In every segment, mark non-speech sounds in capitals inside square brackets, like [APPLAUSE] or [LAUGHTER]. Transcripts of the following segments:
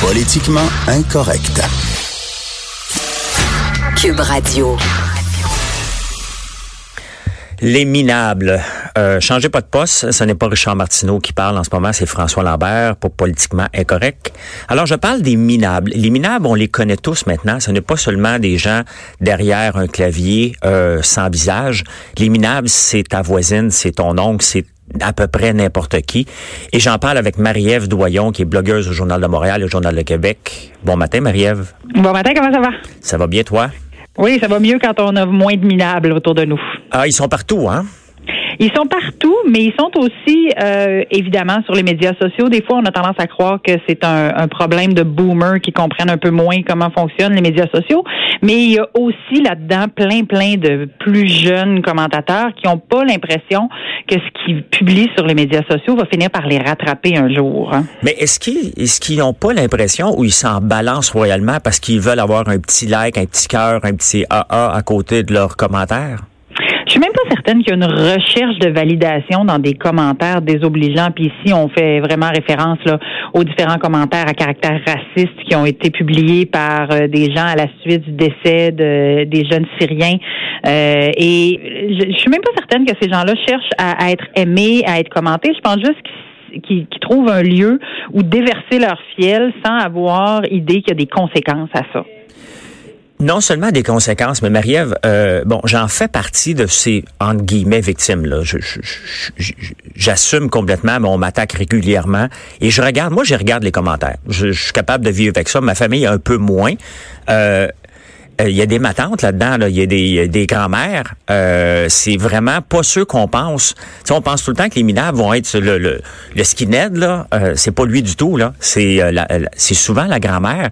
Politiquement incorrect. Cube Radio. Les minables. Euh, changez pas de poste, ce n'est pas Richard Martineau qui parle en ce moment, c'est François Lambert pour Politiquement Incorrect. Alors, je parle des minables. Les minables, on les connaît tous maintenant. Ce n'est pas seulement des gens derrière un clavier euh, sans visage. Les minables, c'est ta voisine, c'est ton oncle, c'est à peu près n'importe qui. Et j'en parle avec Marie-Ève Doyon, qui est blogueuse au Journal de Montréal et au Journal de Québec. Bon matin, Marie-Ève. Bon matin, comment ça va? Ça va bien, toi? Oui, ça va mieux quand on a moins de minables autour de nous. Ah, ils sont partout, hein? Ils sont partout, mais ils sont aussi euh, évidemment sur les médias sociaux. Des fois, on a tendance à croire que c'est un, un, problème de boomers qui comprennent un peu moins comment fonctionnent les médias sociaux. Mais il y a aussi là-dedans plein, plein de plus jeunes commentateurs qui n'ont pas l'impression que ce qu'ils publient sur les médias sociaux va finir par les rattraper un jour. Hein. Mais est-ce qu'ils est-ce qu'ils n'ont pas l'impression ou ils s'en balancent royalement parce qu'ils veulent avoir un petit like, un petit cœur, un petit AA à côté de leurs commentaires? Je suis même pas certaine qu'il y a une recherche de validation dans des commentaires désobligeants. Puis ici, on fait vraiment référence là, aux différents commentaires à caractère raciste qui ont été publiés par euh, des gens à la suite du décès de, des jeunes Syriens. Euh, et je, suis même pas certaine que ces gens-là cherchent à, être aimés, à être commentés. Je pense juste qu'ils qui, qui, trouvent un lieu où déverser leur fiel sans avoir idée qu'il y a des conséquences à ça non seulement des conséquences, mais Marie-Ève, euh, bon, j'en fais partie de ces entre guillemets victimes là. J'assume complètement, mais on m'attaque régulièrement et je regarde. Moi, je regarde les commentaires. Je, suis capable de vivre avec ça. Ma famille un peu moins. Euh, il y a des matantes là-dedans, là. il y a des, des grands-mères. Euh, c'est vraiment pas ceux qu'on pense. sais, on pense tout le temps que les minables vont être le, le, le skinhead, là. Euh, c'est pas lui du tout, là. C'est euh, c'est souvent la grand-mère,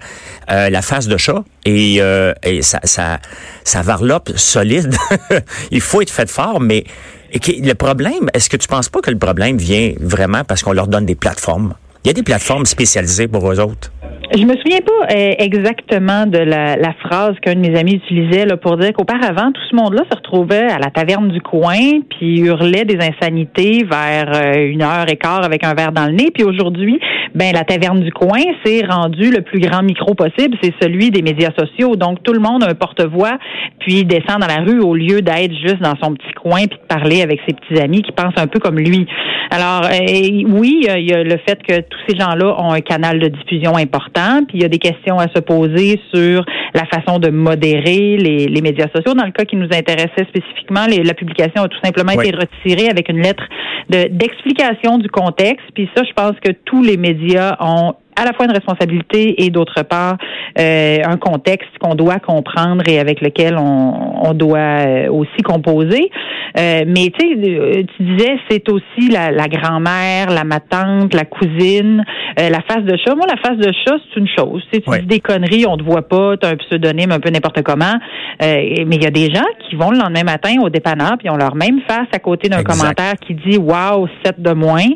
euh, la face de chat. Et, euh, et ça, ça, ça varlope solide. [LAUGHS] il faut être fait fort, mais le problème, est-ce que tu penses pas que le problème vient vraiment parce qu'on leur donne des plateformes? Il y a des plateformes spécialisées pour eux autres. Je me souviens pas euh, exactement de la, la phrase qu'un de mes amis utilisait là, pour dire qu'auparavant, tout ce monde-là se retrouvait à la taverne du coin puis hurlait des insanités vers euh, une heure et quart avec un verre dans le nez. Puis aujourd'hui, ben la taverne du coin s'est rendu le plus grand micro possible, c'est celui des médias sociaux. Donc tout le monde a un porte-voix puis descend dans la rue au lieu d'être juste dans son petit coin puis de parler avec ses petits amis qui pensent un peu comme lui. Alors euh, oui, il y a le fait que tous ces gens-là ont un canal de diffusion important puis il y a des questions à se poser sur la façon de modérer les, les médias sociaux. Dans le cas qui nous intéressait spécifiquement, les, la publication a tout simplement oui. été retirée avec une lettre d'explication du contexte. Puis ça, je pense que tous les médias ont à la fois une responsabilité et d'autre part euh, un contexte qu'on doit comprendre et avec lequel on, on doit euh, aussi composer. Euh, mais tu sais, tu disais c'est aussi la, la grand-mère, la ma tante, la cousine, euh, la face de chat. Moi, la face de chat, c'est une chose. Tu, sais, tu oui. dis des conneries, on te voit pas, tu as un pseudonyme un peu n'importe comment. Euh, mais il y a des gens qui vont le lendemain matin au dépanneur puis ont leur même face à côté d'un commentaire qui dit Waouh, 7 de moins.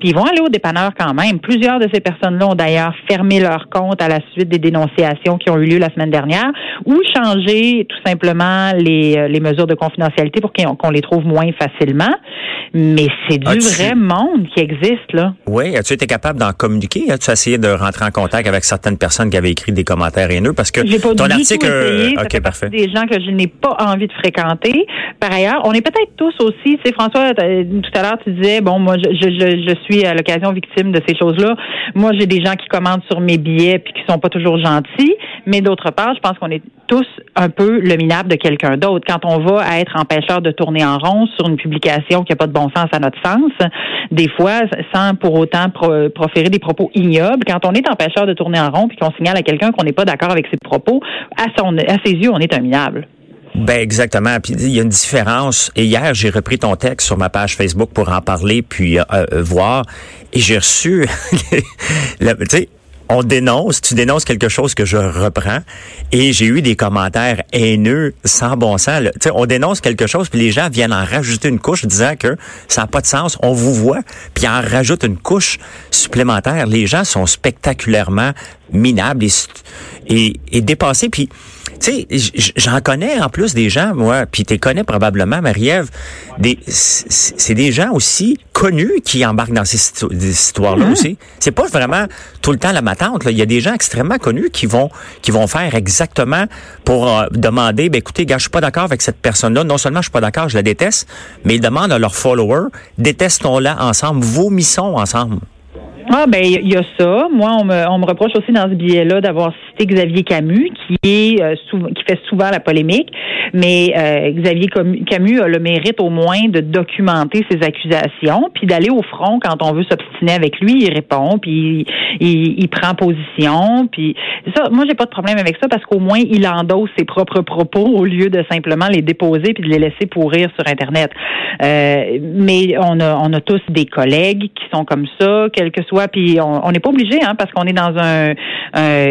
Puis ils vont aller au dépanneur quand même. Plusieurs de ces personnes-là ont d'ailleurs fermé leur compte à la suite des dénonciations qui ont eu lieu la semaine dernière ou changé tout simplement les, les mesures de confidentialité pour qu'on les trouve moins facilement. Mais c'est du vrai monde qui existe, là. Oui. As-tu été capable d'en communiquer? As-tu essayé de rentrer en contact avec certaines personnes qui avaient écrit des commentaires haineux? Parce que pas ton article. Essayé, OK, parfait. Des gens que je n'ai pas envie de fréquenter. Par ailleurs, on est peut-être tous aussi, tu sais, François, tout à l'heure, tu disais, bon, moi, je, je, je suis à l'occasion victime de ces choses-là. Moi, j'ai des gens qui commentent sur mes billets puis qui sont pas toujours gentils. Mais d'autre part, je pense qu'on est tous un peu le minable de quelqu'un d'autre. Quand on va être empêcheur de tourner en rond sur une publication qui n'a pas de bon sens à notre sens, des fois, sans pour autant pro proférer des propos ignobles, quand on est empêcheur de tourner en rond puis qu'on signale à quelqu'un qu'on n'est pas d'accord avec ses propos, à, son, à ses yeux, on est un minable. Ben exactement. Puis il y a une différence. Et hier, j'ai repris ton texte sur ma page Facebook pour en parler puis euh, euh, voir. Et j'ai reçu, [LAUGHS] tu sais, on dénonce, tu dénonces quelque chose que je reprends, et j'ai eu des commentaires haineux sans bon sens. Tu sais, on dénonce quelque chose, puis les gens viennent en rajouter une couche disant que ça n'a pas de sens, on vous voit, puis en rajoute une couche supplémentaire. Les gens sont spectaculairement minables et, et, et dépassés, puis tu sais, j'en connais en plus des gens, moi, puis tu connais probablement, Marie-Ève, des, c'est des gens aussi connus qui embarquent dans ces histoires-là mm-hmm. aussi. C'est pas vraiment tout le temps la matante. Là. Il y a des gens extrêmement connus qui vont qui vont faire exactement pour euh, demander, ben écoutez, gars, je suis pas d'accord avec cette personne-là. Non seulement je suis pas d'accord, je la déteste, mais ils demandent à leurs followers, détestons-la ensemble, vomissons ensemble. Ah ben il y a ça. Moi, on me, on me reproche aussi dans ce billet-là d'avoir cité Xavier Camus, qui est euh, qui fait souvent la polémique. Mais euh, Xavier Camus a le mérite au moins de documenter ses accusations, puis d'aller au front quand on veut s'obstiner avec lui. Il répond, puis il, il, prend position. Puis ça, moi j'ai pas de problème avec ça parce qu'au moins il endosse ses propres propos au lieu de simplement les déposer puis de les laisser pourrir sur Internet. Euh, mais on a on a tous des collègues qui sont comme ça, quel que soit puis on n'est pas obligé, hein, parce qu'on est dans un,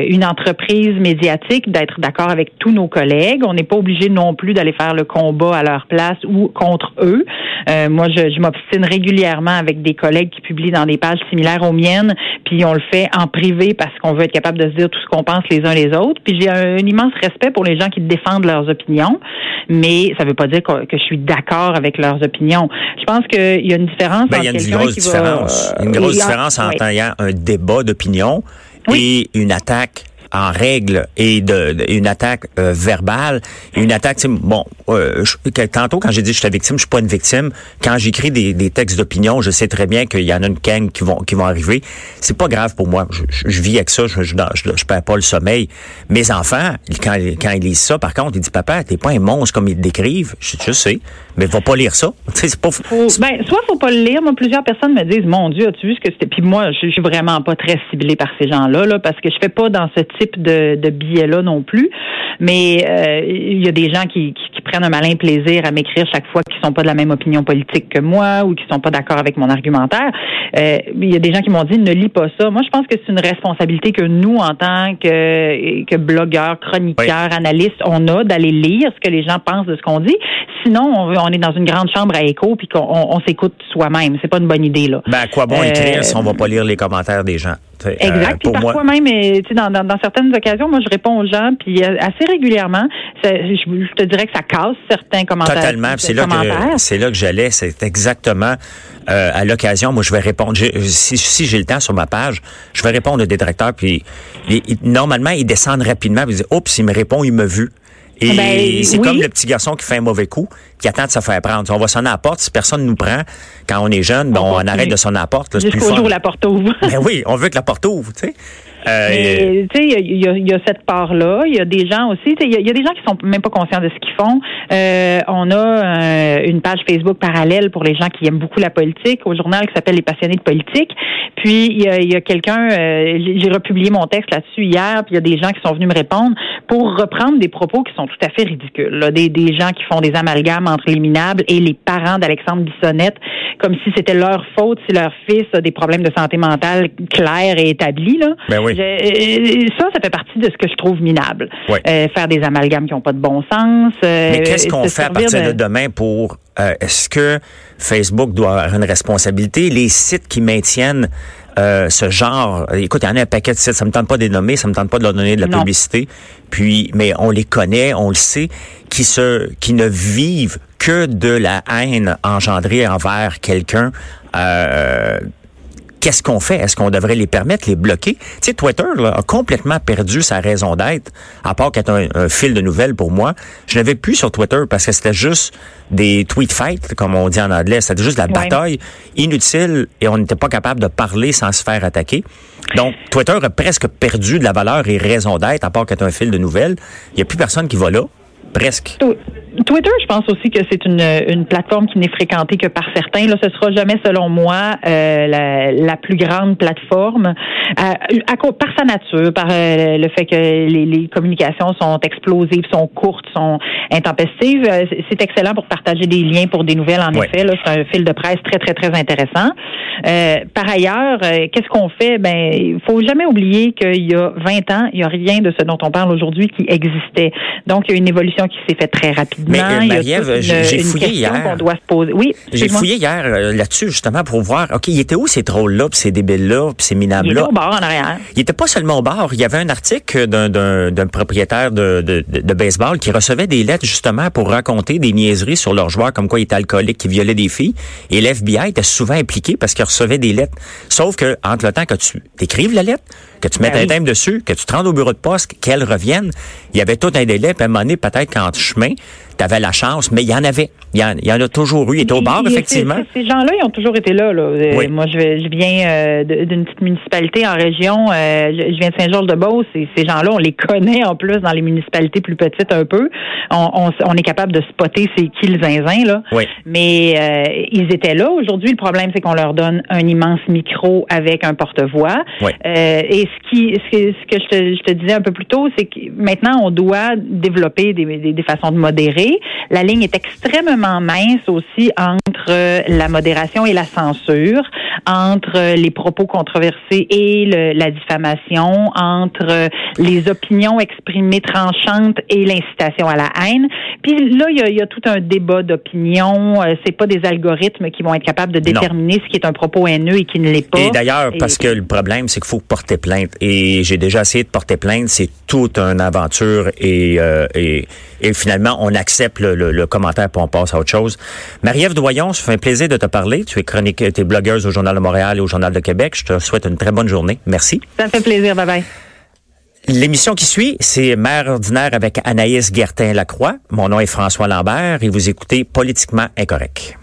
une entreprise médiatique, d'être d'accord avec tous nos collègues. On n'est pas obligé non plus d'aller faire le combat à leur place ou contre eux. Euh, moi, je, je m'obstine régulièrement avec des collègues qui publient dans des pages similaires aux miennes, puis on le fait en privé parce qu'on veut être capable de se dire tout ce qu'on pense les uns les autres. Puis j'ai un, immense respect pour les gens qui défendent leurs opinions, mais ça ne veut pas dire que, je suis d'accord avec leurs opinions. Je pense qu'il y a une différence ben, entre quelqu'un qui différence. une grosse différence entre un débat d'opinion et une attaque en règle et de, une attaque euh, verbale, une attaque, bon, euh, tantôt quand j'ai dit que je suis victime, je suis pas une victime. Quand j'écris des, des, textes d'opinion, je sais très bien qu'il y en a une gang qui vont qui vont arriver. C'est pas grave pour moi. Je, je, vis avec ça, je, je, je, perds pas le sommeil. Mes enfants, quand, quand ils lisent ça, par contre, ils disent papa, t'es pas un monstre comme ils te décrivent. Je, je sais, mais va pas lire ça. [LAUGHS] c'est pas. ben, soit faut pas le lire. Moi, plusieurs personnes me disent, mon Dieu, as-tu vu ce que c'était? Puis moi, je, suis vraiment pas très ciblée par ces gens-là, là, parce que je fais pas dans ce type de, de billets-là non plus. Mais euh, il y a des gens qui, qui, prennent un malin plaisir à m'écrire chaque fois qu'ils sont pas de la même opinion politique que moi ou qui sont pas d'accord avec mon argumentaire. Euh, il y a des gens qui m'ont dit ne lis pas ça. Moi, je pense que c'est une responsabilité que nous, en tant que, que blogueurs, chroniqueurs, analystes, on a d'aller lire ce que les gens pensent de ce qu'on dit. Sinon, on, on est dans une grande chambre à écho puis qu'on on, s'écoute soi-même. C'est pas une bonne idée là. Ben à quoi bon écrire euh, si on va pas lire les commentaires des gens? Euh, exact. puis parfois même, dans, dans, dans, certaines occasions, moi, je réponds aux gens, puis euh, assez régulièrement, je, te dirais que ça casse certains commentaires. Totalement. C'est là, que, c'est là que j'allais. C'est exactement euh, à l'occasion. Moi, je vais répondre. Si, si j'ai le temps sur ma page, je vais répondre au détracteur. Puis normalement, ils descendent rapidement. Ils disent, oups, il me répond, il me vu. Et ben, c'est comme le petit garçon qui fait un mauvais coup, qui attend de se faire prendre. On va sonner à la porte. Si personne nous prend, quand on est jeune, ben, on, arrête de sonner à la porte. Jusqu'au jour où la porte ouvre. [LAUGHS] ben oui, on veut que la porte ouvre, tu sais. Euh, tu sais, il y a, y a, cette part-là. Il y a des gens aussi, il y, a des gens qui sont même pas conscients de ce qu'ils font. Euh, on a euh, une page Facebook parallèle pour les gens qui aiment beaucoup la politique, au journal qui s'appelle Les passionnés de politique. Puis il y a, y a quelqu'un, euh, j'ai republié mon texte là-dessus hier, puis il y a des gens qui sont venus me répondre pour reprendre des propos qui sont tout à fait ridicules. Là. Des, des gens qui font des amalgames entre les minables et les parents d'Alexandre Bissonnette, comme si c'était leur faute si leur fils a des problèmes de santé mentale clairs et établis. Là. Ben oui. Euh, ça, ça fait partie de ce que je trouve minable. Euh, faire des amalgames qui n'ont pas de bon sens. Euh, Mais qu'est-ce qu'on fait à partir de... demain pour... Est-ce que Facebook doit avoir une responsabilité? Les sites qui maintiennent ce genre. Écoute, il y en a un paquet de sites, ça me tente pas de les nommer, ça me tente pas de leur donner de la publicité. Puis, mais on les connaît, on le sait, qui se, qui ne vivent que de la haine engendrée envers quelqu'un. Euh, qu'est-ce qu'on fait? Est-ce qu'on devrait les permettre, les bloquer? Tu sais, Twitter a complètement perdu sa raison d'être, à part qu'être un, un, fil de nouvelles pour moi. Je n'avais plus sur Twitter parce que c'était juste des tweet fights, comme on dit en anglais. C'était juste de la bataille inutile et on n'était pas capable de parler sans se faire attaquer. Donc, Twitter a presque perdu de la valeur et raison d'être, à part qu'être un fil de nouvelles. Il n'y a plus personne qui va là. Presque. Twitter, je pense aussi que c'est une, une plateforme qui n'est fréquentée que par certains. Là, ce sera jamais, selon moi, euh, la, la, plus grande plateforme euh, à, par sa nature, par euh, le fait que les, les, communications sont explosives, sont courtes, sont intempestives. Euh, c'est excellent pour partager des liens pour des nouvelles. En effet, là, c'est un fil de presse très, très, très intéressant. par ailleurs, qu'est-ce qu'on fait? Ben, il faut jamais oublier qu'il y a 20 ans, il y a rien de ce dont on parle aujourd'hui qui existait. Donc, il y a une évolution qui s'est faite très rapidement mais euh, Marie-Ève, j'ai fouillé hier. Doit se poser. Oui. J'ai fouillé hier euh, là-dessus justement pour voir. Ok, il était où ces trolls-là, puis ces débiles-là, puis ces minables-là? Il était au bar en arrière. Il était pas seulement au bar. Il y avait un article d'un propriétaire de, de, de, baseball qui recevait des lettres justement pour raconter des niaiseries sur leurs joueurs, comme quoi il était alcoolique, qui violait des filles. Et l'FBI était souvent impliqué parce qu'il recevait des lettres. Sauf que entre le temps que tu écrives la lettre, que tu mettes ben un thème dessus, que tu te rendes au bureau de poste, qu'elle revienne, il y avait tout un délai, puis à un moment donné, peut-être qu'en chemin, tu avais la chance, mais il y en avait. Il y en, a toujours eu. Il était au bar, effectivement. Ces gens-là, ils ont toujours été là. là. Euh, moi, je, je viens euh, d'une petite municipalité en région. Euh, je viens de Saint-Georges-de-Beauce. Et ces gens-là, on les [LAUGHS] connaît en plus dans les municipalités plus petites un peu. On, on, est capable de spotter c'est qui le zinzin. Là. Oui. Mais ils étaient là. Aujourd'hui, le problème, c'est qu'on leur donne un immense micro avec un porte-voix. Oui. et ce, qui, ce que, ce que je, te, je, te, disais un peu plus tôt, c'est que maintenant, on doit développer des, des, des façons de modérer. La ligne est extrêmement mince aussi entre la modération et la censure, entre les propos controversés et le, la diffamation, entre les opinions exprimées tranchantes et l'incitation à la haine. Puis là, il y a, il y a tout un débat d'opinion. Euh, c'est pas des algorithmes qui vont être capables de déterminer ce qui est un propos haineux et qui ne l'est pas. Et d'ailleurs, parce que le problème, c'est qu'il faut porter plainte. Et j'ai déjà essayé de porter plainte. C'est toute une aventure et, euh, et, et finalement, on accepte le, le, commentaire pour on passe à autre chose. Marie-Ève Doyon, ça fait un plaisir de te parler. Tu es chronique, tu es blogueuse au Journal de Montréal et au Journal de Québec. Je te souhaite une très bonne journée. Merci. Ça fait plaisir. Bye bye. L'émission qui suit, c'est Mère ordinaire avec Anaïs Gertin-Lacroix. Mon nom est François Lambert et vous écoutez Politiquement Incorrect.